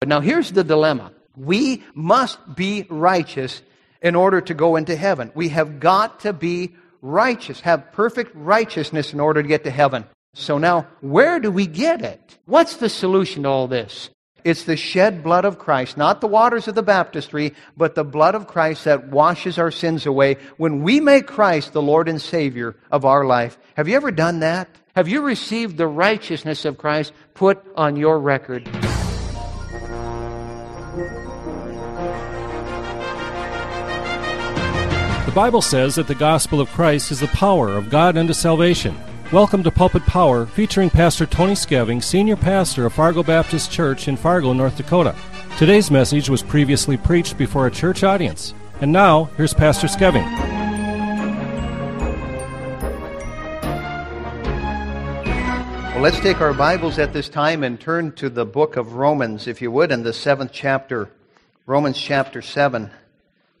But now here's the dilemma. We must be righteous in order to go into heaven. We have got to be righteous, have perfect righteousness in order to get to heaven. So now, where do we get it? What's the solution to all this? It's the shed blood of Christ, not the waters of the baptistry, but the blood of Christ that washes our sins away when we make Christ the Lord and Savior of our life. Have you ever done that? Have you received the righteousness of Christ put on your record? The Bible says that the gospel of Christ is the power of God unto salvation. Welcome to Pulpit Power, featuring Pastor Tony Skeving, Senior Pastor of Fargo Baptist Church in Fargo, North Dakota. Today's message was previously preached before a church audience. And now, here's Pastor Skeving. Well, let's take our Bibles at this time and turn to the book of Romans, if you would, in the seventh chapter, Romans chapter 7.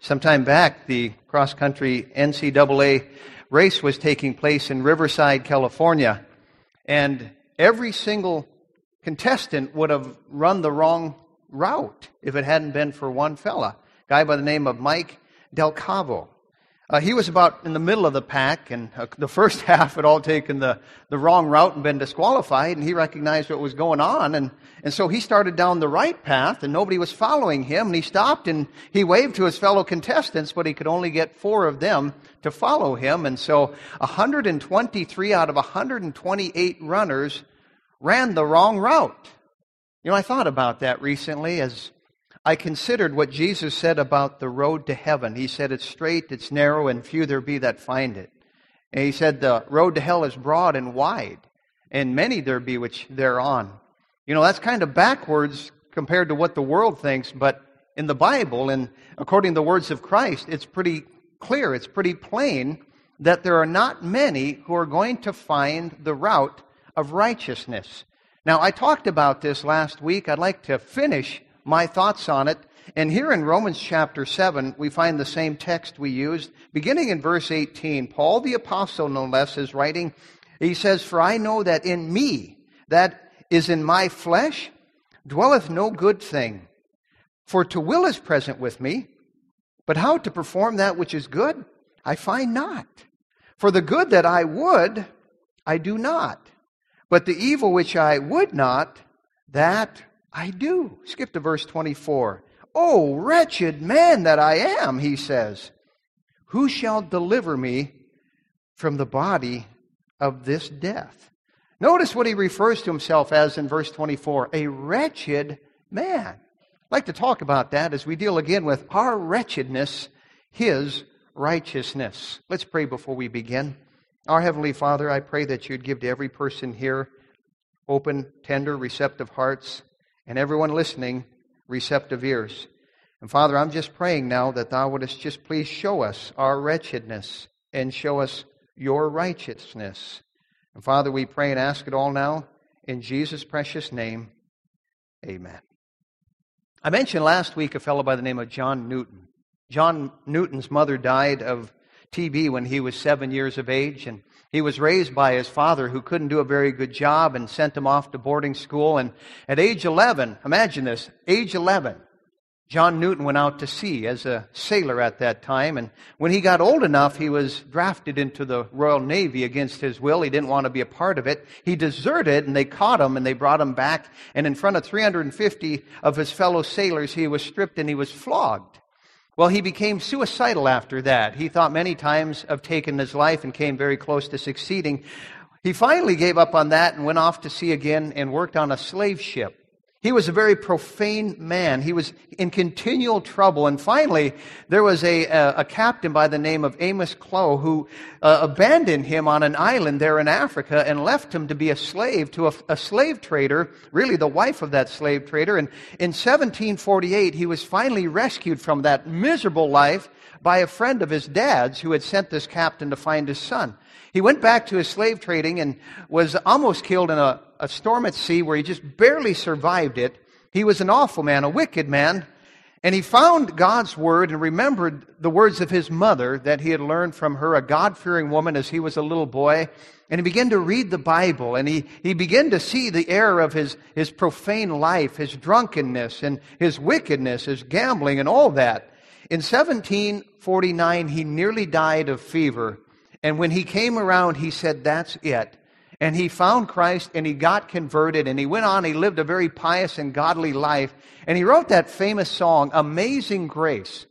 Sometime back, the cross country NCAA race was taking place in Riverside, California, and every single contestant would have run the wrong route if it hadn't been for one fella, guy by the name of Mike Delcavo. Uh, he was about in the middle of the pack, and uh, the first half had all taken the, the wrong route and been disqualified, and he recognized what was going on, and, and so he started down the right path, and nobody was following him, and he stopped and he waved to his fellow contestants, but he could only get four of them to follow him, and so 123 out of 128 runners ran the wrong route. You know, I thought about that recently as I considered what Jesus said about the road to heaven. He said it's straight, it's narrow, and few there be that find it. And he said the road to hell is broad and wide, and many there be which thereon. You know, that's kind of backwards compared to what the world thinks, but in the Bible, and according to the words of Christ, it's pretty clear, it's pretty plain that there are not many who are going to find the route of righteousness. Now, I talked about this last week. I'd like to finish my thoughts on it. And here in Romans chapter 7, we find the same text we used. Beginning in verse 18, Paul the Apostle, no less, is writing, he says, For I know that in me, that is in my flesh, dwelleth no good thing. For to will is present with me, but how to perform that which is good, I find not. For the good that I would, I do not. But the evil which I would not, that I do. Skip to verse 24. Oh, wretched man that I am, he says. Who shall deliver me from the body of this death? Notice what he refers to himself as in verse 24 a wretched man. I'd like to talk about that as we deal again with our wretchedness, his righteousness. Let's pray before we begin. Our Heavenly Father, I pray that you'd give to every person here open, tender, receptive hearts and everyone listening receptive ears. And Father, I'm just praying now that Thou wouldst just please show us our wretchedness and show us your righteousness. And Father, we pray and ask it all now in Jesus' precious name. Amen. I mentioned last week a fellow by the name of John Newton. John Newton's mother died of TB when he was seven years of age, and he was raised by his father who couldn't do a very good job and sent him off to boarding school. And at age 11, imagine this, age 11, John Newton went out to sea as a sailor at that time. And when he got old enough, he was drafted into the Royal Navy against his will. He didn't want to be a part of it. He deserted and they caught him and they brought him back. And in front of 350 of his fellow sailors, he was stripped and he was flogged. Well, he became suicidal after that. He thought many times of taking his life and came very close to succeeding. He finally gave up on that and went off to sea again and worked on a slave ship. He was a very profane man. He was in continual trouble. And finally, there was a, a, a captain by the name of Amos Clow who uh, abandoned him on an island there in Africa and left him to be a slave to a, a slave trader, really the wife of that slave trader. And in 1748, he was finally rescued from that miserable life by a friend of his dad's who had sent this captain to find his son. He went back to his slave trading and was almost killed in a, a storm at sea where he just barely survived it. He was an awful man, a wicked man. And he found God's word and remembered the words of his mother that he had learned from her, a God fearing woman, as he was a little boy. And he began to read the Bible and he, he began to see the error of his, his profane life, his drunkenness and his wickedness, his gambling and all that. In 1749, he nearly died of fever. And when he came around, he said, That's it. And he found Christ and he got converted and he went on. He lived a very pious and godly life. And he wrote that famous song, Amazing Grace.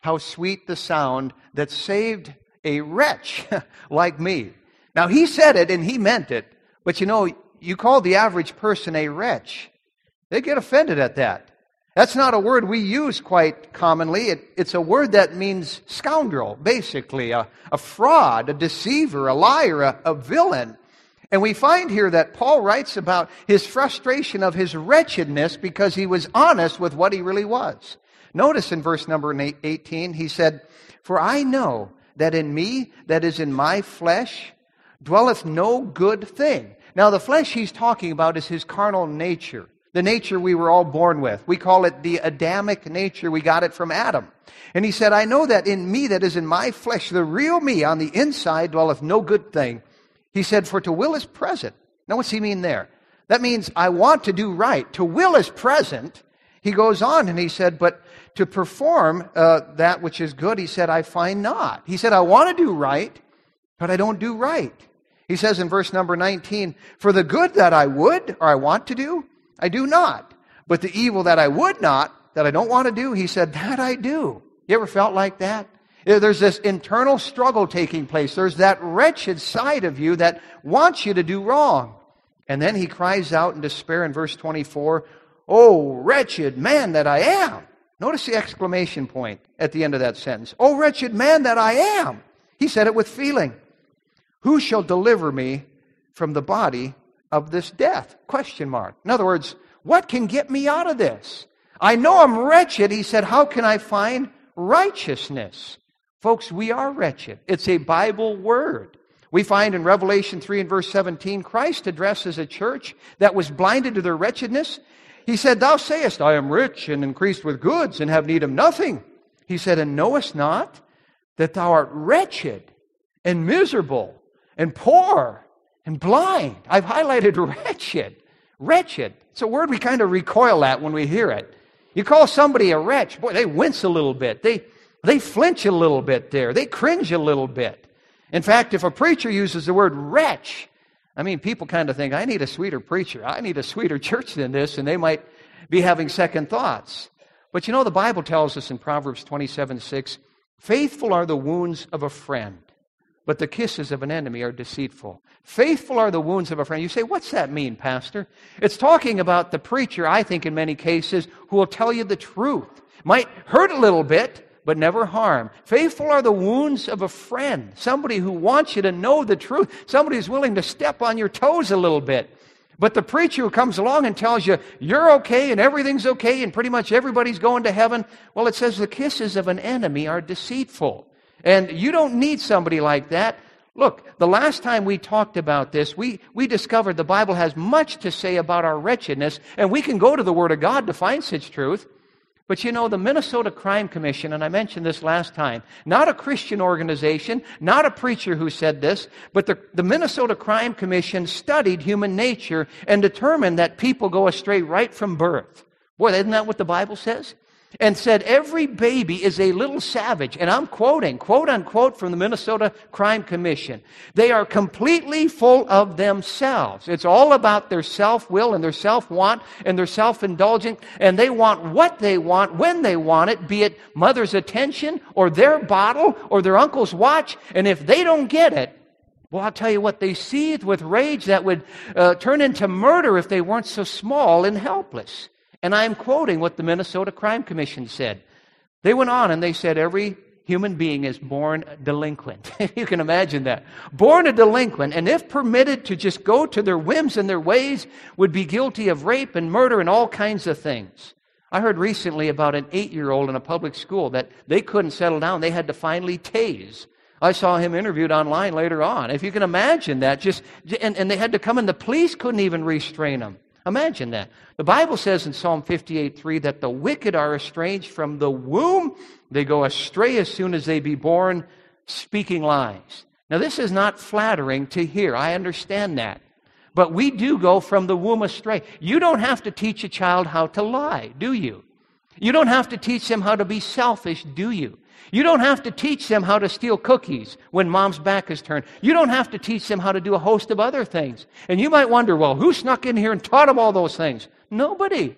How sweet the sound that saved a wretch like me. Now he said it and he meant it. But you know, you call the average person a wretch. They get offended at that. That's not a word we use quite commonly. It, it's a word that means scoundrel, basically, a, a fraud, a deceiver, a liar, a, a villain. And we find here that Paul writes about his frustration of his wretchedness because he was honest with what he really was. Notice in verse number 18, he said, For I know that in me, that is in my flesh, dwelleth no good thing. Now, the flesh he's talking about is his carnal nature the nature we were all born with. We call it the Adamic nature. We got it from Adam. And he said, I know that in me, that is in my flesh, the real me on the inside dwelleth no good thing. He said, For to will is present. Now, what's he mean there? That means I want to do right. To will is present. He goes on and he said, But to perform uh, that which is good, he said, I find not. He said, I want to do right, but I don't do right. He says in verse number 19, For the good that I would or I want to do, I do not. But the evil that I would not, that I don't want to do, he said, that I do. You ever felt like that? There's this internal struggle taking place. There's that wretched side of you that wants you to do wrong. And then he cries out in despair in verse 24, Oh, wretched man that I am. Notice the exclamation point at the end of that sentence. Oh, wretched man that I am. He said it with feeling. Who shall deliver me from the body of this death? Question mark. In other words, what can get me out of this? I know I'm wretched. He said, How can I find righteousness? Folks, we are wretched. It's a Bible word. We find in Revelation 3 and verse 17, Christ addresses a church that was blinded to their wretchedness. He said, Thou sayest, I am rich and increased with goods and have need of nothing. He said, And knowest not that thou art wretched and miserable and poor and blind. I've highlighted wretched. Wretched. It's a word we kind of recoil at when we hear it. You call somebody a wretch, boy, they wince a little bit. They, they flinch a little bit there. They cringe a little bit. In fact, if a preacher uses the word wretch, I mean, people kind of think, I need a sweeter preacher. I need a sweeter church than this, and they might be having second thoughts. But you know, the Bible tells us in Proverbs 27 6, faithful are the wounds of a friend, but the kisses of an enemy are deceitful. Faithful are the wounds of a friend. You say, what's that mean, Pastor? It's talking about the preacher, I think, in many cases, who will tell you the truth. Might hurt a little bit, but never harm. Faithful are the wounds of a friend, somebody who wants you to know the truth, somebody who's willing to step on your toes a little bit. But the preacher who comes along and tells you you're okay and everything's okay and pretty much everybody's going to heaven, well, it says the kisses of an enemy are deceitful. And you don't need somebody like that. Look, the last time we talked about this, we, we discovered the Bible has much to say about our wretchedness, and we can go to the Word of God to find such truth. But you know, the Minnesota Crime Commission, and I mentioned this last time, not a Christian organization, not a preacher who said this, but the, the Minnesota Crime Commission studied human nature and determined that people go astray right from birth. Boy, isn't that what the Bible says? And said every baby is a little savage. And I'm quoting, quote unquote, from the Minnesota Crime Commission. They are completely full of themselves. It's all about their self will and their self want and their self indulgent. And they want what they want when they want it, be it mother's attention or their bottle or their uncle's watch. And if they don't get it, well, I'll tell you what, they seethe with rage that would uh, turn into murder if they weren't so small and helpless. And I'm quoting what the Minnesota Crime Commission said. They went on and they said every human being is born delinquent. you can imagine that. Born a delinquent, and if permitted to just go to their whims and their ways, would be guilty of rape and murder and all kinds of things. I heard recently about an eight year old in a public school that they couldn't settle down. They had to finally tase. I saw him interviewed online later on. If you can imagine that, just, and, and they had to come and the police couldn't even restrain him. Imagine that. The Bible says in Psalm 58 3 that the wicked are estranged from the womb. They go astray as soon as they be born, speaking lies. Now, this is not flattering to hear. I understand that. But we do go from the womb astray. You don't have to teach a child how to lie, do you? You don't have to teach them how to be selfish, do you? You don't have to teach them how to steal cookies when mom's back is turned. You don't have to teach them how to do a host of other things. And you might wonder, well, who snuck in here and taught them all those things? Nobody.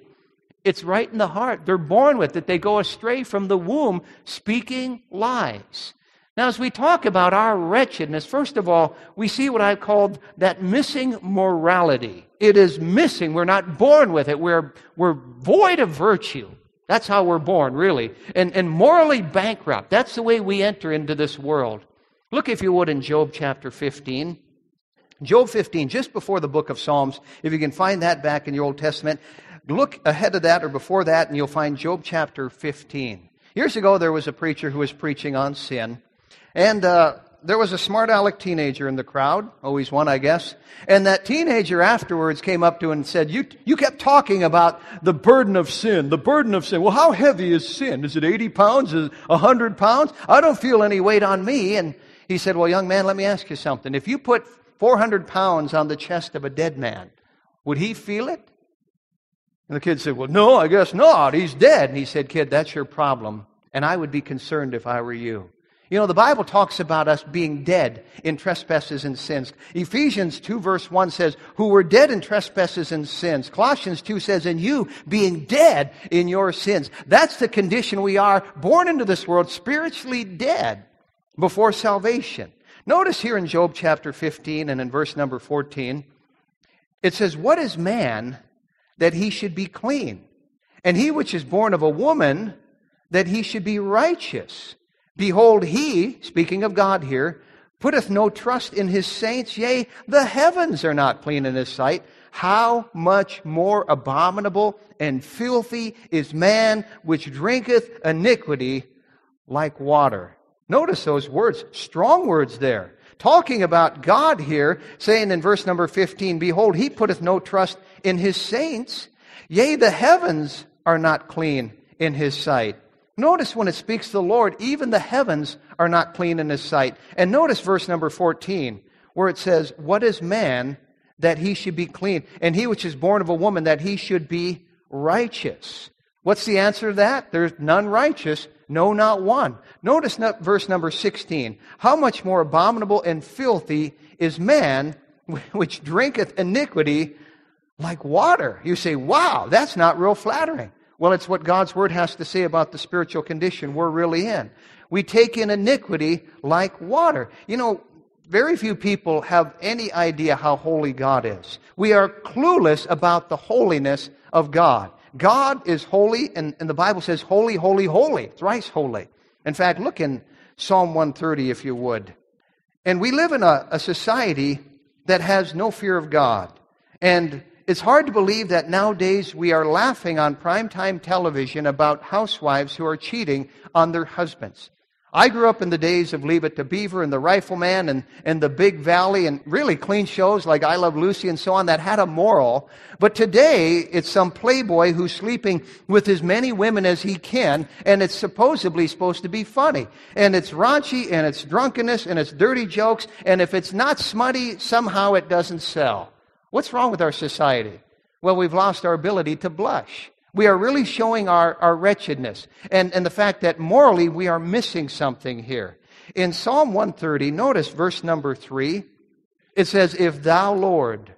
It's right in the heart. They're born with it. They go astray from the womb speaking lies. Now, as we talk about our wretchedness, first of all, we see what I called that missing morality. It is missing. We're not born with it. We're, we're void of virtue. That's how we're born, really. And, and morally bankrupt. That's the way we enter into this world. Look, if you would, in Job chapter 15. Job 15, just before the book of Psalms, if you can find that back in your Old Testament, look ahead of that or before that, and you'll find Job chapter 15. Years ago, there was a preacher who was preaching on sin. And uh, there was a smart aleck teenager in the crowd, always one, I guess. And that teenager afterwards came up to him and said, you, you kept talking about the burden of sin, the burden of sin. Well, how heavy is sin? Is it 80 pounds? Is it 100 pounds? I don't feel any weight on me. And he said, well, young man, let me ask you something. If you put 400 pounds on the chest of a dead man, would he feel it? And the kid said, well, no, I guess not. He's dead. And he said, kid, that's your problem. And I would be concerned if I were you. You know, the Bible talks about us being dead in trespasses and sins. Ephesians 2 verse 1 says, who were dead in trespasses and sins. Colossians 2 says, and you being dead in your sins. That's the condition we are born into this world, spiritually dead before salvation. Notice here in Job chapter 15 and in verse number 14, it says, what is man that he should be clean? And he which is born of a woman that he should be righteous. Behold, he, speaking of God here, putteth no trust in his saints, yea, the heavens are not clean in his sight. How much more abominable and filthy is man which drinketh iniquity like water. Notice those words, strong words there. Talking about God here, saying in verse number 15, Behold, he putteth no trust in his saints, yea, the heavens are not clean in his sight. Notice when it speaks the Lord, even the heavens are not clean in his sight. And notice verse number 14, where it says, What is man that he should be clean? And he which is born of a woman that he should be righteous. What's the answer to that? There's none righteous, no, not one. Notice verse number 16. How much more abominable and filthy is man which drinketh iniquity like water? You say, wow, that's not real flattering. Well, it's what God's Word has to say about the spiritual condition we're really in. We take in iniquity like water. You know, very few people have any idea how holy God is. We are clueless about the holiness of God. God is holy, and, and the Bible says, holy, holy, holy. Thrice holy. In fact, look in Psalm 130, if you would. And we live in a, a society that has no fear of God. And it's hard to believe that nowadays we are laughing on primetime television about housewives who are cheating on their husbands. I grew up in the days of Leave It to Beaver and The Rifleman and, and The Big Valley and really clean shows like I Love Lucy and so on that had a moral. But today, it's some playboy who's sleeping with as many women as he can and it's supposedly supposed to be funny. And it's raunchy and it's drunkenness and it's dirty jokes and if it's not smutty, somehow it doesn't sell. What's wrong with our society? Well, we've lost our ability to blush. We are really showing our, our wretchedness and, and the fact that morally we are missing something here. In Psalm 130, notice verse number 3. It says, If thou, Lord,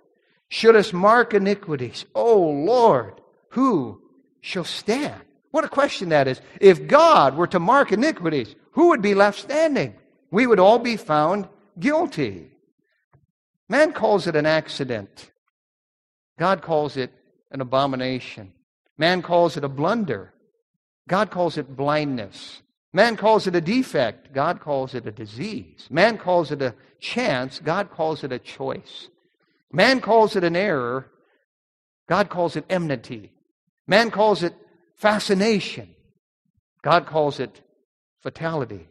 shouldest mark iniquities, O Lord, who shall stand? What a question that is. If God were to mark iniquities, who would be left standing? We would all be found guilty. Man calls it an accident. God calls it an abomination. Man calls it a blunder. God calls it blindness. Man calls it a defect. God calls it a disease. Man calls it a chance. God calls it a choice. Man calls it an error. God calls it enmity. Man calls it fascination. God calls it fatality.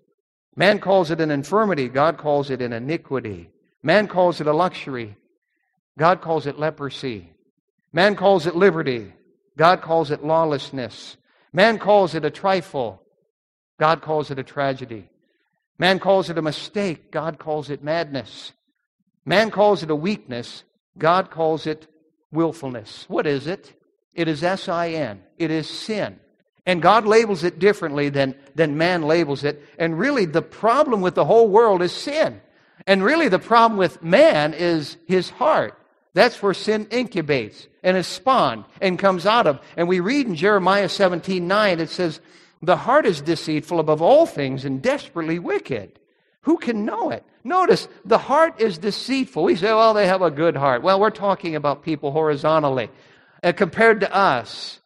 Man calls it an infirmity. God calls it an iniquity. Man calls it a luxury. God calls it leprosy. Man calls it liberty. God calls it lawlessness. Man calls it a trifle. God calls it a tragedy. Man calls it a mistake. God calls it madness. Man calls it a weakness. God calls it willfulness. What is it? It is S I N. It is sin. And God labels it differently than, than man labels it. And really, the problem with the whole world is sin. And really, the problem with man is his heart. That's where sin incubates and is spawned and comes out of. And we read in Jeremiah 17 9, it says, The heart is deceitful above all things and desperately wicked. Who can know it? Notice, the heart is deceitful. We say, well, they have a good heart. Well, we're talking about people horizontally uh, compared to us.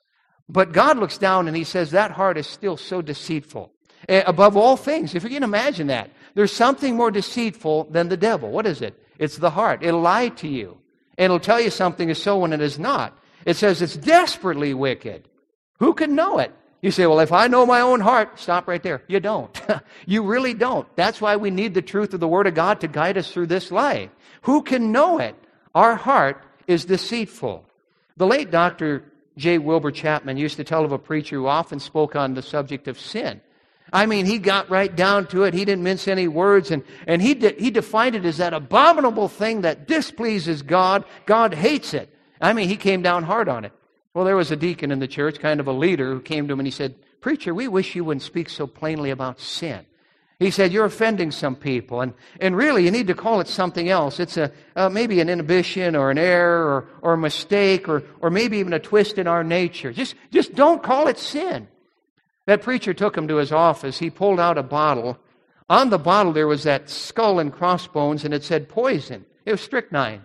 But God looks down and He says, that heart is still so deceitful. Uh, above all things, if you can imagine that, there's something more deceitful than the devil. What is it? It's the heart. It'll lie to you. It'll tell you something is so when it is not. It says it's desperately wicked. Who can know it? You say, well, if I know my own heart, stop right there. You don't. you really don't. That's why we need the truth of the Word of God to guide us through this life. Who can know it? Our heart is deceitful. The late Dr. J. Wilbur Chapman used to tell of a preacher who often spoke on the subject of sin. I mean, he got right down to it. He didn't mince any words, and, and he, de- he defined it as that abominable thing that displeases God. God hates it. I mean, he came down hard on it. Well, there was a deacon in the church, kind of a leader, who came to him and he said, Preacher, we wish you wouldn't speak so plainly about sin. He said, You're offending some people, and, and really you need to call it something else. It's a, uh, maybe an inhibition or an error or, or a mistake or, or maybe even a twist in our nature. Just, just don't call it sin. That preacher took him to his office. He pulled out a bottle. On the bottle, there was that skull and crossbones, and it said poison. It was strychnine.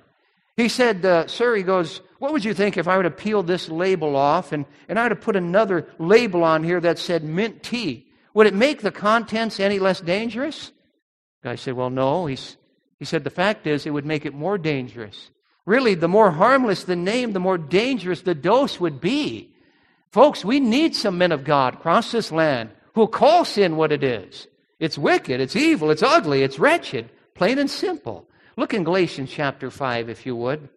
He said, uh, Sir, he goes, what would you think if I were to peel this label off and, and I were to put another label on here that said mint tea? Would it make the contents any less dangerous? The guy said, Well, no. He's, he said, The fact is, it would make it more dangerous. Really, the more harmless the name, the more dangerous the dose would be. Folks, we need some men of God across this land who'll call sin what it is. It's wicked, it's evil, it's ugly, it's wretched, plain and simple. Look in Galatians chapter 5, if you would.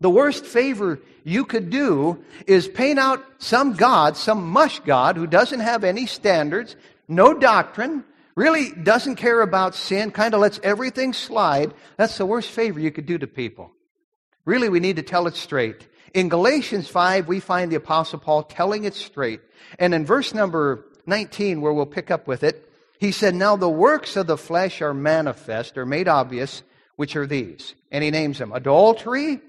The worst favor you could do is paint out some God, some mush God who doesn't have any standards, no doctrine, really doesn't care about sin, kind of lets everything slide. That's the worst favor you could do to people. Really, we need to tell it straight. In Galatians 5, we find the Apostle Paul telling it straight. And in verse number 19, where we'll pick up with it, he said, Now the works of the flesh are manifest, or made obvious, which are these. And he names them adultery,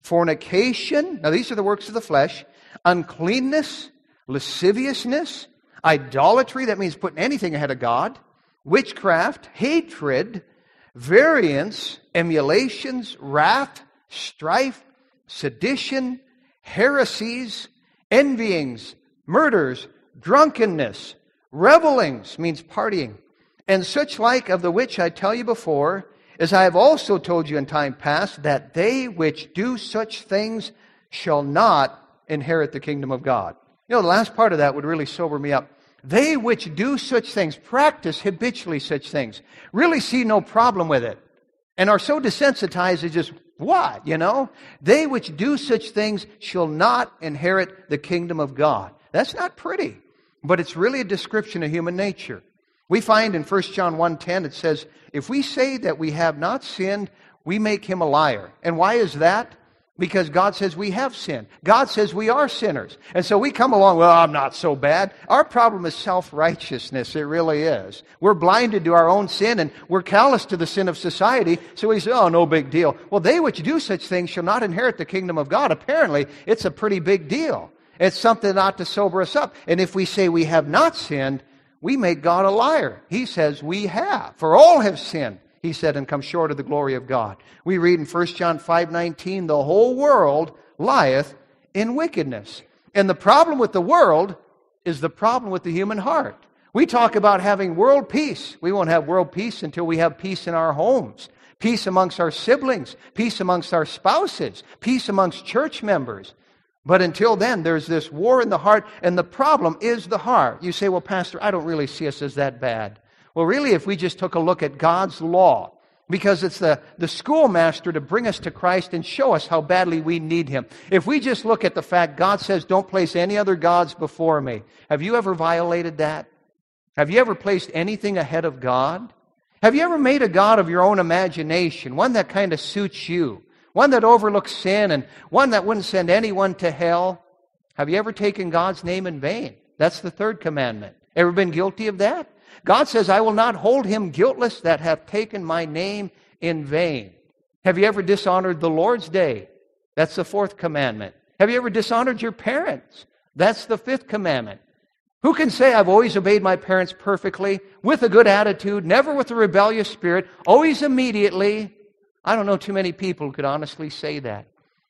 fornication. Now, these are the works of the flesh. Uncleanness, lasciviousness, idolatry. That means putting anything ahead of God. Witchcraft, hatred, variance, emulations, wrath, strife, sedition, heresies, envyings, murders, drunkenness, revelings means partying, and such like of the which I tell you before, as I have also told you in time past, that they which do such things shall not inherit the kingdom of God. You know, the last part of that would really sober me up. They which do such things, practice habitually such things, really see no problem with it, and are so desensitized as just, what, you know? They which do such things shall not inherit the kingdom of God. That's not pretty, but it's really a description of human nature. We find in 1 John 1:10 it says, "If we say that we have not sinned, we make him a liar." And why is that? Because God says we have sinned. God says we are sinners. And so we come along, well, I'm not so bad. Our problem is self-righteousness. It really is. We're blinded to our own sin and we're callous to the sin of society. So we say, oh, no big deal. Well, they which do such things shall not inherit the kingdom of God. Apparently, it's a pretty big deal. It's something not to sober us up. And if we say we have not sinned, we make God a liar. He says we have. For all have sinned, he said, and come short of the glory of God. We read in 1 John 5 19, the whole world lieth in wickedness. And the problem with the world is the problem with the human heart. We talk about having world peace. We won't have world peace until we have peace in our homes, peace amongst our siblings, peace amongst our spouses, peace amongst church members. But until then, there's this war in the heart, and the problem is the heart. You say, well, Pastor, I don't really see us as that bad. Well, really, if we just took a look at God's law, because it's the, the schoolmaster to bring us to Christ and show us how badly we need Him. If we just look at the fact God says, don't place any other gods before me, have you ever violated that? Have you ever placed anything ahead of God? Have you ever made a God of your own imagination, one that kind of suits you, one that overlooks sin, and one that wouldn't send anyone to hell? Have you ever taken God's name in vain? That's the third commandment. Ever been guilty of that? God says, I will not hold him guiltless that hath taken my name in vain. Have you ever dishonored the Lord's day? That's the fourth commandment. Have you ever dishonored your parents? That's the fifth commandment. Who can say, I've always obeyed my parents perfectly, with a good attitude, never with a rebellious spirit, always immediately? I don't know too many people who could honestly say that.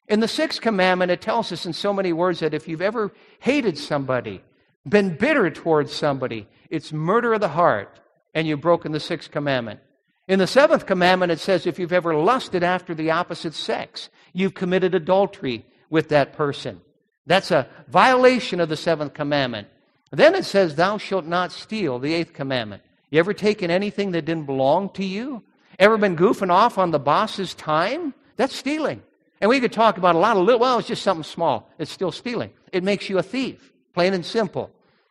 In the sixth commandment, it tells us in so many words that if you've ever hated somebody, been bitter towards somebody, it's murder of the heart, and you've broken the sixth commandment. In the seventh commandment, it says if you've ever lusted after the opposite sex, you've committed adultery with that person. That's a violation of the seventh commandment. Then it says, Thou shalt not steal, the eighth commandment. You ever taken anything that didn't belong to you? Ever been goofing off on the boss's time? That's stealing. And we could talk about a lot of little, well, it's just something small. It's still stealing. It makes you a thief, plain and simple.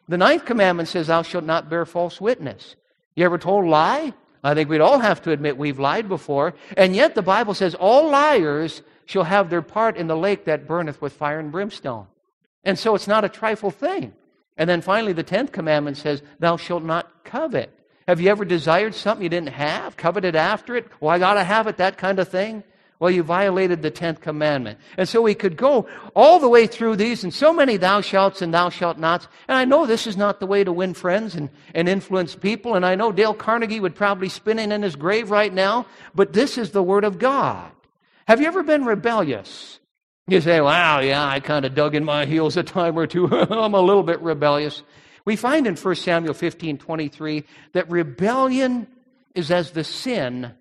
The ninth commandment says, Thou shalt not bear false witness. You ever told a lie? I think we'd all have to admit we've lied before. And yet the Bible says, All liars shall have their part in the lake that burneth with fire and brimstone. And so it's not a trifle thing. And then finally, the tenth commandment says, Thou shalt not covet. Have you ever desired something you didn't have? Coveted after it? Well, I got to have it, that kind of thing. Well, you violated the tenth commandment. And so we could go all the way through these and so many thou shalt and thou shalt nots. And I know this is not the way to win friends and, and influence people. And I know Dale Carnegie would probably spinning in his grave right now, but this is the word of God. Have you ever been rebellious? You say, wow, yeah, I kind of dug in my heels a time or two. I'm a little bit rebellious. We find in 1 Samuel 15 23 that rebellion is as the sin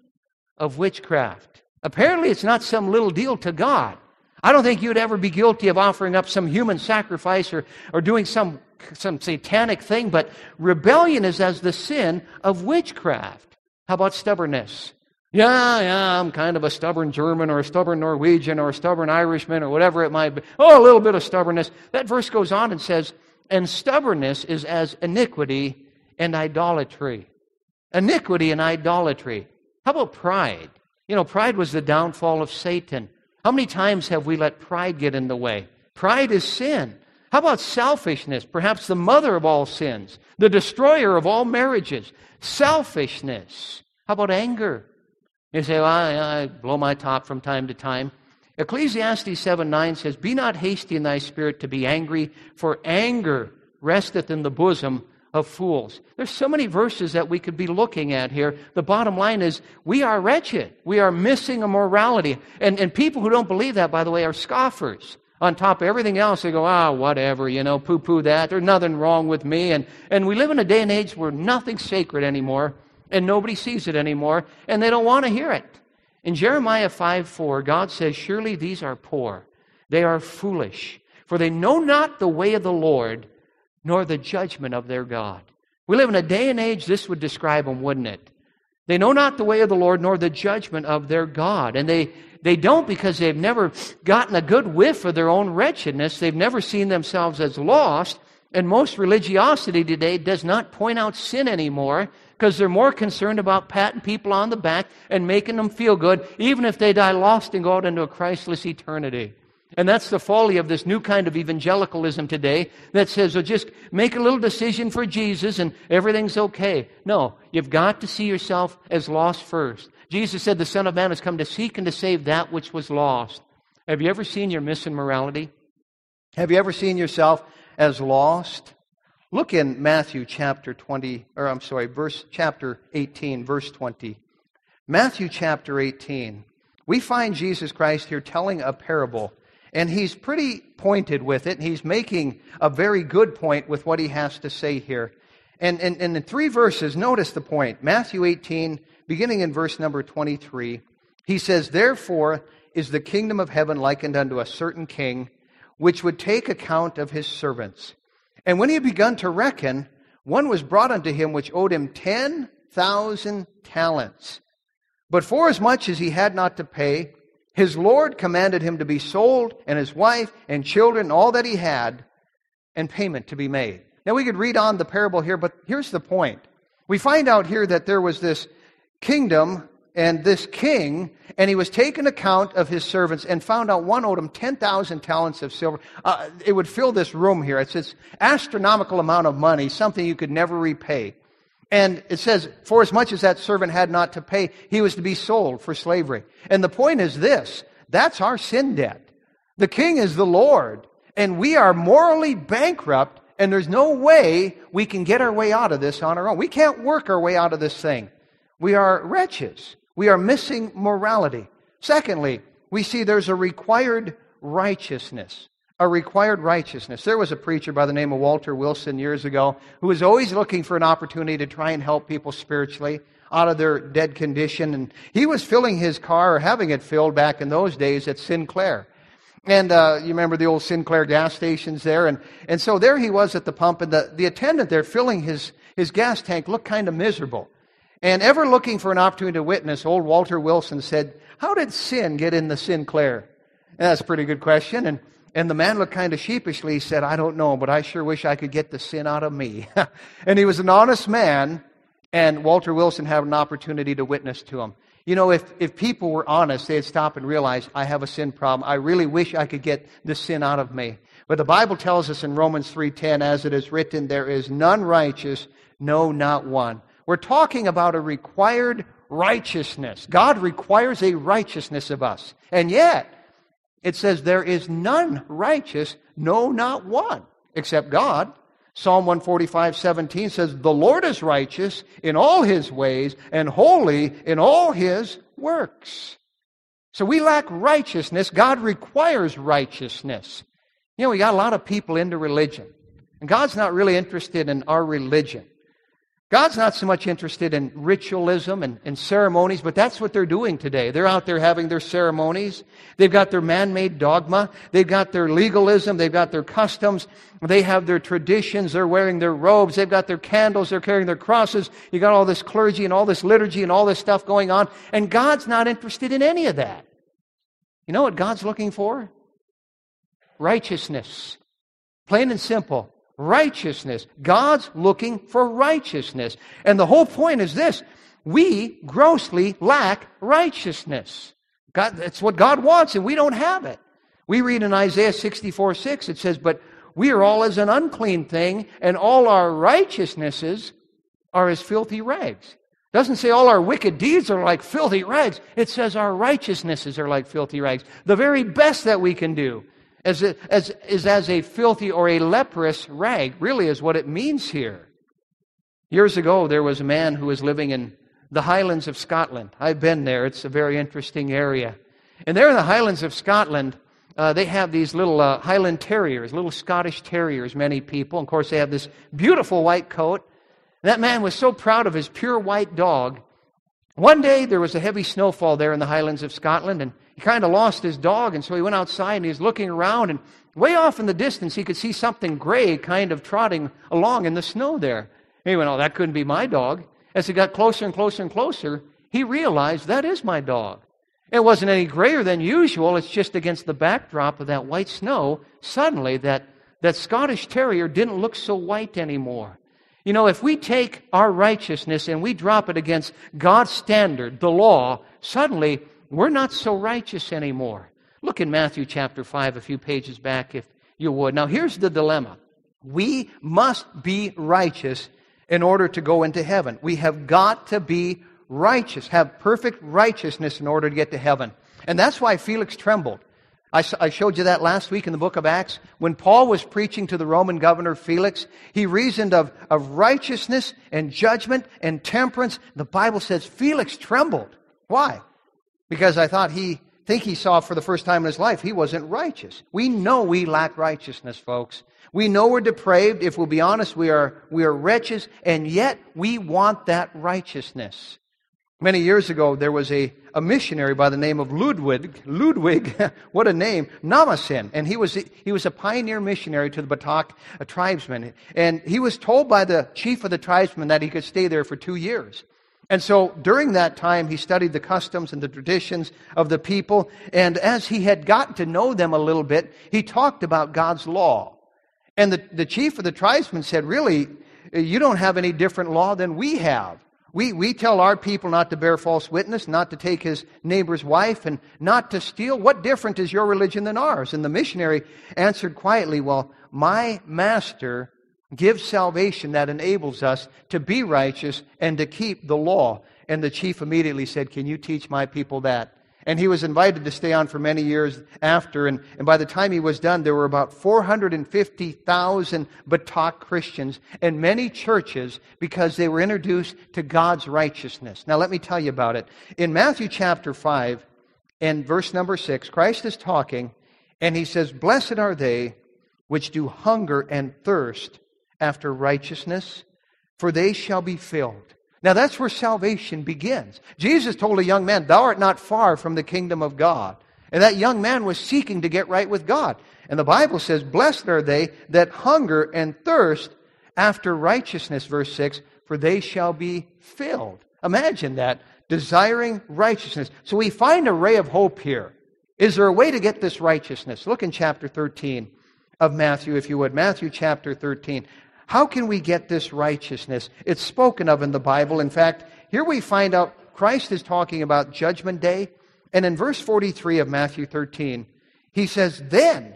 of witchcraft. Apparently, it's not some little deal to God. I don't think you'd ever be guilty of offering up some human sacrifice or, or doing some, some satanic thing, but rebellion is as the sin of witchcraft. How about stubbornness? Yeah, yeah, I'm kind of a stubborn German or a stubborn Norwegian or a stubborn Irishman or whatever it might be. Oh, a little bit of stubbornness. That verse goes on and says, and stubbornness is as iniquity and idolatry. Iniquity and idolatry. How about pride? You know, pride was the downfall of Satan. How many times have we let pride get in the way? Pride is sin. How about selfishness? Perhaps the mother of all sins, the destroyer of all marriages. Selfishness. How about anger? You say, well, I, I blow my top from time to time. Ecclesiastes 7 9 says, Be not hasty in thy spirit to be angry, for anger resteth in the bosom of fools. There's so many verses that we could be looking at here. The bottom line is we are wretched. We are missing a morality. And, and people who don't believe that, by the way, are scoffers. On top of everything else, they go, ah, whatever, you know, poo poo that. There's nothing wrong with me. And, and we live in a day and age where nothing's sacred anymore and nobody sees it anymore and they don't want to hear it. In Jeremiah 5 4, God says, Surely these are poor. They are foolish, for they know not the way of the Lord nor the judgment of their God. We live in a day and age, this would describe them, wouldn't it? They know not the way of the Lord nor the judgment of their God. And they, they don't because they've never gotten a good whiff of their own wretchedness. They've never seen themselves as lost. And most religiosity today does not point out sin anymore because they're more concerned about patting people on the back and making them feel good, even if they die lost and go out into a Christless eternity. And that's the folly of this new kind of evangelicalism today that says, well, just make a little decision for Jesus and everything's okay. No, you've got to see yourself as lost first. Jesus said the Son of Man has come to seek and to save that which was lost. Have you ever seen your missing morality? Have you ever seen yourself as lost? Look in Matthew chapter 20, or I'm sorry, verse chapter 18, verse 20. Matthew chapter 18. We find Jesus Christ here telling a parable and he's pretty pointed with it. He's making a very good point with what he has to say here. And, and, and in three verses, notice the point. Matthew 18, beginning in verse number 23, he says, Therefore is the kingdom of heaven likened unto a certain king, which would take account of his servants. And when he had begun to reckon, one was brought unto him which owed him 10,000 talents. But forasmuch as he had not to pay, his Lord commanded him to be sold, and his wife and children, all that he had, and payment to be made. Now we could read on the parable here, but here's the point. We find out here that there was this kingdom and this king, and he was taking account of his servants and found out one owed him 10,000 talents of silver. Uh, it would fill this room here. It's this astronomical amount of money, something you could never repay. And it says, for as much as that servant had not to pay, he was to be sold for slavery. And the point is this that's our sin debt. The king is the Lord, and we are morally bankrupt, and there's no way we can get our way out of this on our own. We can't work our way out of this thing. We are wretches. We are missing morality. Secondly, we see there's a required righteousness a required righteousness. There was a preacher by the name of Walter Wilson years ago who was always looking for an opportunity to try and help people spiritually out of their dead condition. And he was filling his car or having it filled back in those days at Sinclair. And uh, you remember the old Sinclair gas stations there? And, and so there he was at the pump, and the, the attendant there filling his, his gas tank looked kind of miserable. And ever looking for an opportunity to witness, old Walter Wilson said, How did sin get in the Sinclair? And that's a pretty good question. And and the man looked kind of sheepishly. He said, I don't know, but I sure wish I could get the sin out of me. and he was an honest man, and Walter Wilson had an opportunity to witness to him. You know, if, if people were honest, they'd stop and realize, I have a sin problem. I really wish I could get the sin out of me. But the Bible tells us in Romans 3.10, as it is written, there is none righteous, no, not one. We're talking about a required righteousness. God requires a righteousness of us. And yet, it says, There is none righteous, no, not one, except God. Psalm 145, 17 says, The Lord is righteous in all his ways and holy in all his works. So we lack righteousness. God requires righteousness. You know, we got a lot of people into religion. And God's not really interested in our religion. God's not so much interested in ritualism and, and, ceremonies, but that's what they're doing today. They're out there having their ceremonies. They've got their man made dogma. They've got their legalism. They've got their customs. They have their traditions. They're wearing their robes. They've got their candles. They're carrying their crosses. You got all this clergy and all this liturgy and all this stuff going on. And God's not interested in any of that. You know what God's looking for? Righteousness. Plain and simple righteousness. God's looking for righteousness. And the whole point is this we grossly lack righteousness. God, that's what God wants, and we don't have it. We read in Isaiah 64 6, it says, But we are all as an unclean thing, and all our righteousnesses are as filthy rags. Doesn't say all our wicked deeds are like filthy rags. It says our righteousnesses are like filthy rags. The very best that we can do as, a, as, is as a filthy or a leprous rag, really is what it means here. Years ago, there was a man who was living in the Highlands of Scotland. I've been there, it's a very interesting area. And there in the Highlands of Scotland, uh, they have these little uh, Highland Terriers, little Scottish Terriers, many people. And of course, they have this beautiful white coat. And that man was so proud of his pure white dog. One day, there was a heavy snowfall there in the Highlands of Scotland, and he kind of lost his dog, and so he went outside and he was looking around, and way off in the distance, he could see something gray kind of trotting along in the snow there. he went, Oh, that couldn't be my dog. As he got closer and closer and closer, he realized that is my dog. It wasn't any grayer than usual. It's just against the backdrop of that white snow, suddenly that, that Scottish Terrier didn't look so white anymore. You know, if we take our righteousness and we drop it against God's standard, the law, suddenly we're not so righteous anymore. Look in Matthew chapter 5, a few pages back, if you would. Now, here's the dilemma we must be righteous in order to go into heaven. We have got to be righteous, have perfect righteousness in order to get to heaven. And that's why Felix trembled. I, I, showed you that last week in the book of Acts. When Paul was preaching to the Roman governor Felix, he reasoned of, of righteousness and judgment and temperance. The Bible says Felix trembled. Why? because I thought he think he saw for the first time in his life he wasn't righteous. We know we lack righteousness, folks. We know we're depraved. If we'll be honest, we are we are wretches, and yet we want that righteousness. Many years ago, there was a, a missionary by the name of Ludwig. Ludwig, what a name, Nommensen, and he was he was a pioneer missionary to the Batak uh, tribesmen, and he was told by the chief of the tribesmen that he could stay there for two years. And so during that time, he studied the customs and the traditions of the people. And as he had gotten to know them a little bit, he talked about God's law. And the, the chief of the tribesmen said, Really, uh, you don't have any different law than we have. We, we tell our people not to bear false witness, not to take his neighbor's wife, and not to steal. What different is your religion than ours? And the missionary answered quietly, Well, my master gives salvation that enables us to be righteous and to keep the law. And the chief immediately said, Can you teach my people that? And he was invited to stay on for many years after. And, and by the time he was done, there were about 450,000 Batak Christians and many churches because they were introduced to God's righteousness. Now, let me tell you about it. In Matthew chapter 5 and verse number 6, Christ is talking, and he says, Blessed are they which do hunger and thirst after righteousness, for they shall be filled. Now that's where salvation begins. Jesus told a young man, Thou art not far from the kingdom of God. And that young man was seeking to get right with God. And the Bible says, Blessed are they that hunger and thirst after righteousness, verse 6, for they shall be filled. Imagine that, desiring righteousness. So we find a ray of hope here. Is there a way to get this righteousness? Look in chapter 13 of Matthew, if you would. Matthew chapter 13. How can we get this righteousness? It's spoken of in the Bible. In fact, here we find out Christ is talking about Judgment Day. And in verse 43 of Matthew 13, he says, Then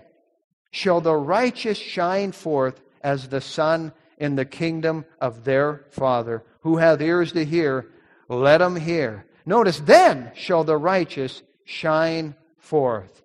shall the righteous shine forth as the sun in the kingdom of their Father. Who hath ears to hear, let him hear. Notice, then shall the righteous shine forth.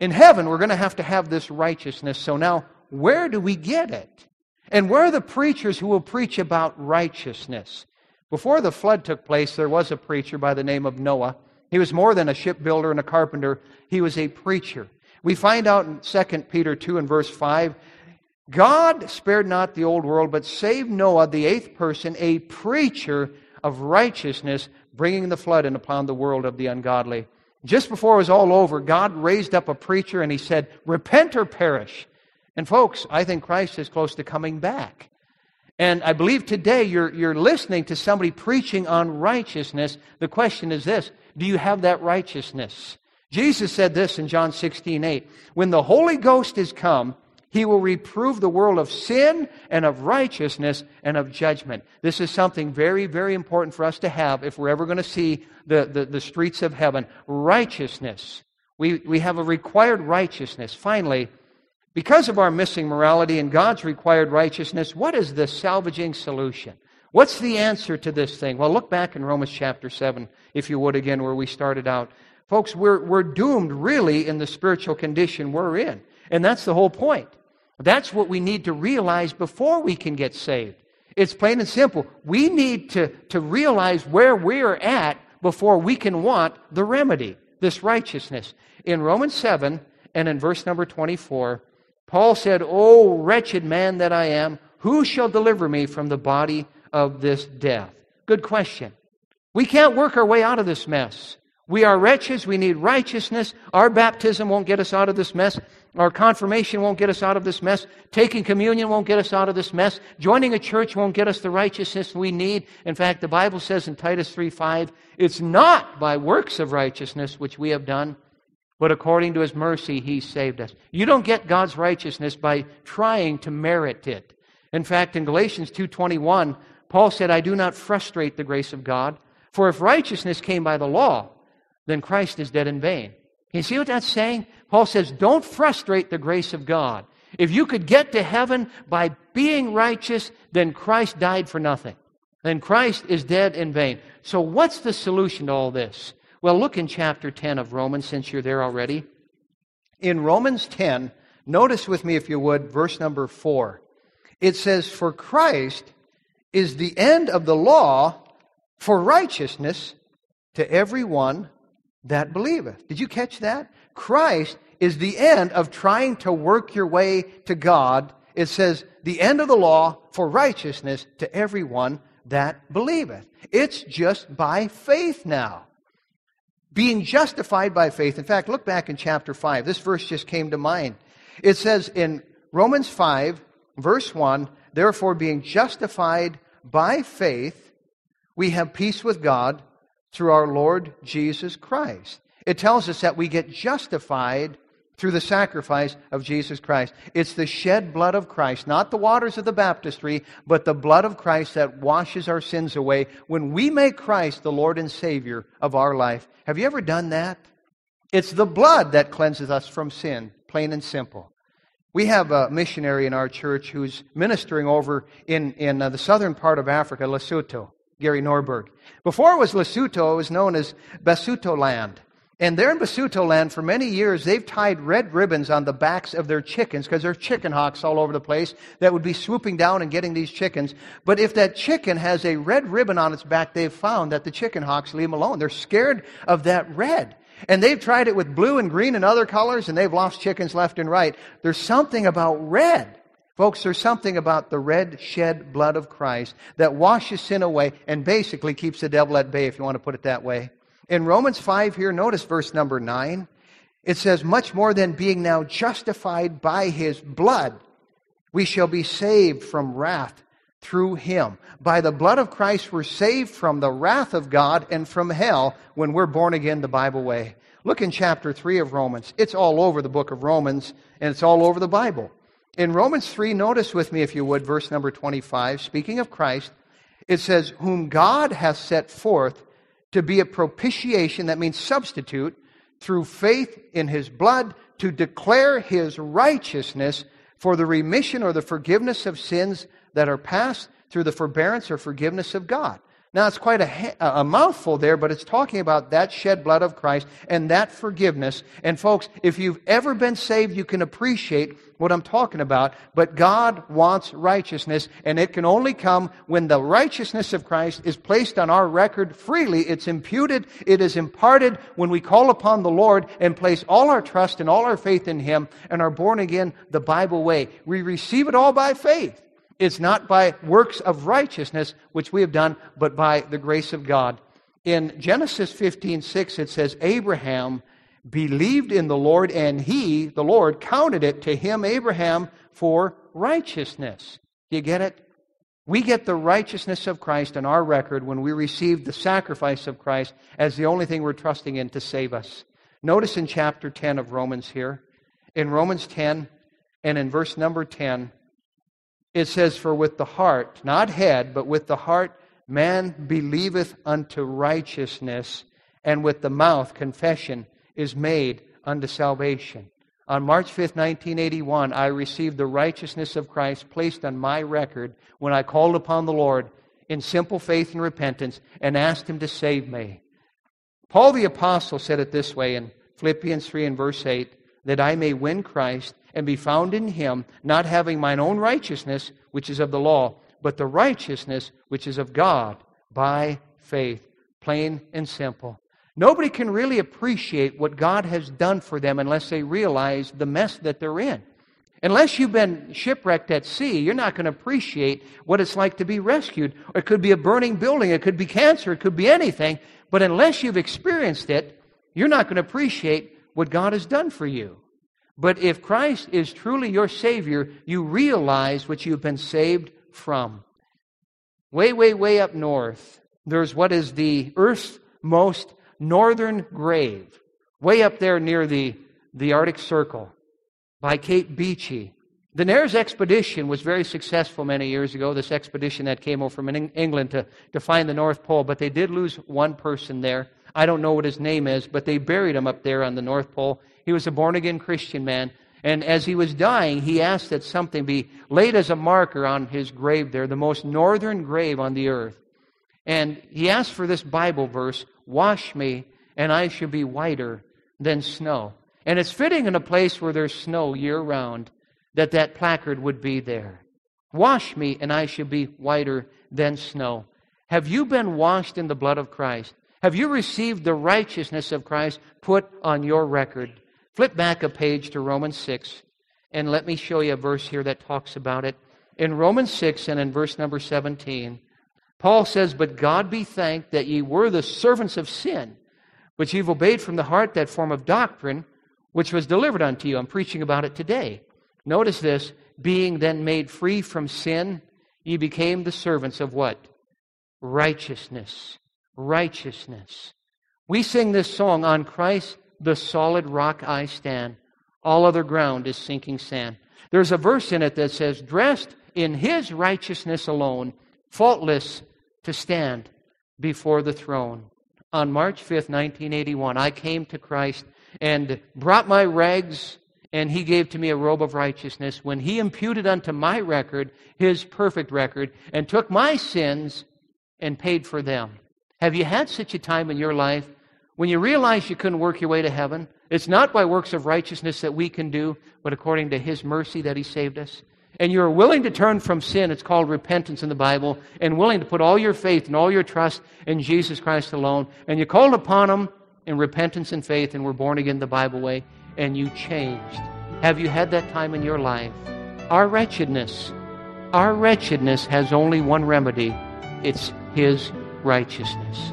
In heaven, we're going to have to have this righteousness. So now, where do we get it? And where are the preachers who will preach about righteousness? Before the flood took place, there was a preacher by the name of Noah. He was more than a shipbuilder and a carpenter, he was a preacher. We find out in 2 Peter 2 and verse 5 God spared not the old world, but saved Noah, the eighth person, a preacher of righteousness, bringing the flood in upon the world of the ungodly. Just before it was all over, God raised up a preacher and he said, Repent or perish. And folks, I think Christ is close to coming back. And I believe today you're, you're listening to somebody preaching on righteousness. The question is this Do you have that righteousness? Jesus said this in John 16, 8. When the Holy Ghost is come, he will reprove the world of sin and of righteousness and of judgment. This is something very, very important for us to have if we're ever going to see the, the, the streets of heaven. Righteousness. We, we have a required righteousness. Finally, because of our missing morality and God's required righteousness, what is the salvaging solution? What's the answer to this thing? Well, look back in Romans chapter 7, if you would, again, where we started out. Folks, we're, we're doomed really in the spiritual condition we're in. And that's the whole point. That's what we need to realize before we can get saved. It's plain and simple. We need to, to realize where we're at before we can want the remedy, this righteousness. In Romans 7 and in verse number 24, Paul said, O wretched man that I am, who shall deliver me from the body of this death? Good question. We can't work our way out of this mess. We are wretches. We need righteousness. Our baptism won't get us out of this mess. Our confirmation won't get us out of this mess. Taking communion won't get us out of this mess. Joining a church won't get us the righteousness we need. In fact, the Bible says in Titus 3 5, it's not by works of righteousness which we have done, but according to his mercy, he saved us. You don't get God's righteousness by trying to merit it. In fact, in Galatians 2:21, Paul said, "I do not frustrate the grace of God, for if righteousness came by the law, then Christ is dead in vain." You see what that's saying? Paul says, "Don't frustrate the grace of God. If you could get to heaven by being righteous, then Christ died for nothing. Then Christ is dead in vain." So what's the solution to all this? Well, look in chapter 10 of Romans since you're there already. In Romans 10, notice with me, if you would, verse number 4. It says, For Christ is the end of the law for righteousness to everyone that believeth. Did you catch that? Christ is the end of trying to work your way to God. It says, the end of the law for righteousness to everyone that believeth. It's just by faith now being justified by faith. In fact, look back in chapter 5. This verse just came to mind. It says in Romans 5, verse 1, therefore being justified by faith, We have peace with God through our Lord Jesus Christ. It tells us that we get justified through the sacrifice of Jesus Christ. It's the shed blood of Christ, not the waters of the baptistry, but the blood of Christ that washes our sins away when we make Christ the Lord and Savior of our life. Have you ever done that? It's the blood that cleanses us from sin, plain and simple. We have a missionary in our church who's ministering over in, in uh, the southern part of Africa, Lesotho, Gary Norberg. Before it was Lesotho, it was known as Basuto land. And there in Basuto land, for many years, they've tied red ribbons on the backs of their chickens because there's chicken hawks all over the place that would be swooping down and getting these chickens. But if that chicken has a red ribbon on its back, they've found that the chicken hawks leave them alone. They're scared of that red. And they've tried it with blue and green and other colors, and they've lost chickens left and right. There's something about red. Folks, there's something about the red shed blood of Christ that washes sin away and basically keeps the devil at bay, if you want to put it that way. In Romans 5 here, notice verse number 9. It says, Much more than being now justified by his blood, we shall be saved from wrath through him. By the blood of Christ, we're saved from the wrath of God and from hell when we're born again the Bible way. Look in chapter 3 of Romans. It's all over the book of Romans, and it's all over the Bible. In Romans 3, notice with me, if you would, verse number 25, speaking of Christ, it says, Whom God hath set forth to be a propitiation, that means substitute, through faith in his blood to declare his righteousness for the remission or the forgiveness of sins that are past through the forbearance or forgiveness of God. Now, it's quite a, a, mouthful there, but it's talking about that shed blood of Christ and that forgiveness. And, folks, if you've ever been saved, you can appreciate what I'm talking about. But God wants righteousness, and it can only come when the righteousness of Christ is placed on our record freely. It's imputed, it is imparted when we call upon the Lord and place all our trust and all our faith in Him and are born again the Bible way. We receive it all by faith. It's not by works of righteousness which we have done, but by the grace of God. In Genesis 15 6, it says, Abraham believed in the Lord, and he, the Lord, counted it to him, Abraham, for righteousness. Do you get it? We get the righteousness of Christ on our record when we receive the sacrifice of Christ as the only thing we're trusting in to save us. Notice in chapter 10 of Romans here, in Romans 10 and in verse number 10, it says, For with the heart, not head, but with the heart, man believeth unto righteousness, and with the mouth confession is made unto salvation. On March 5th, 1981, I received the righteousness of Christ placed on my record when I called upon the Lord in simple faith and repentance and asked Him to save me. Paul the Apostle said it this way in Philippians 3 and verse 8 that I may win Christ and be found in him, not having mine own righteousness, which is of the law, but the righteousness which is of God by faith. Plain and simple. Nobody can really appreciate what God has done for them unless they realize the mess that they're in. Unless you've been shipwrecked at sea, you're not going to appreciate what it's like to be rescued. It could be a burning building, it could be cancer, it could be anything. But unless you've experienced it, you're not going to appreciate what God has done for you. But if Christ is truly your Savior, you realize what you've been saved from. Way, way, way up north, there's what is the Earth's most northern grave, way up there near the, the Arctic Circle by Cape Beechey. The Nares expedition was very successful many years ago, this expedition that came over from England to, to find the North Pole, but they did lose one person there. I don't know what his name is, but they buried him up there on the North Pole. He was a born again Christian man. And as he was dying, he asked that something be laid as a marker on his grave there, the most northern grave on the earth. And he asked for this Bible verse Wash me, and I shall be whiter than snow. And it's fitting in a place where there's snow year round that that placard would be there. Wash me, and I shall be whiter than snow. Have you been washed in the blood of Christ? Have you received the righteousness of Christ put on your record? Flip back a page to Romans 6, and let me show you a verse here that talks about it. In Romans 6 and in verse number 17, Paul says, But God be thanked that ye were the servants of sin, which you've obeyed from the heart that form of doctrine which was delivered unto you. I'm preaching about it today. Notice this being then made free from sin, ye became the servants of what? righteousness. Righteousness. We sing this song, On Christ, the solid rock I stand. All other ground is sinking sand. There's a verse in it that says, Dressed in his righteousness alone, faultless to stand before the throne. On March 5th, 1981, I came to Christ and brought my rags, and he gave to me a robe of righteousness when he imputed unto my record his perfect record and took my sins and paid for them. Have you had such a time in your life when you realized you couldn't work your way to heaven? It's not by works of righteousness that we can do, but according to his mercy that he saved us and you're willing to turn from sin, it's called repentance in the Bible, and willing to put all your faith and all your trust in Jesus Christ alone, and you called upon Him in repentance and faith and were born again the Bible way, and you changed. Have you had that time in your life? Our wretchedness, our wretchedness has only one remedy it's His righteousness.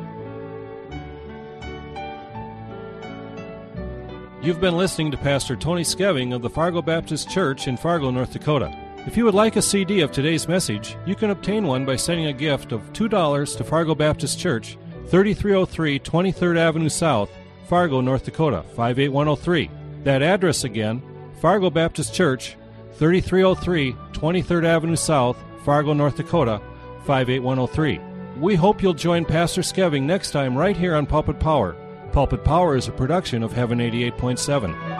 You've been listening to Pastor Tony Scheving of the Fargo Baptist Church in Fargo, North Dakota. If you would like a CD of today's message, you can obtain one by sending a gift of $2 to Fargo Baptist Church, 3303 23rd Avenue South, Fargo, North Dakota, 58103. That address again, Fargo Baptist Church, 3303 23rd Avenue South, Fargo, North Dakota, 58103. We hope you'll join Pastor Scheving next time right here on Pulpit Power. Pulpit Power is a production of Heaven 88.7.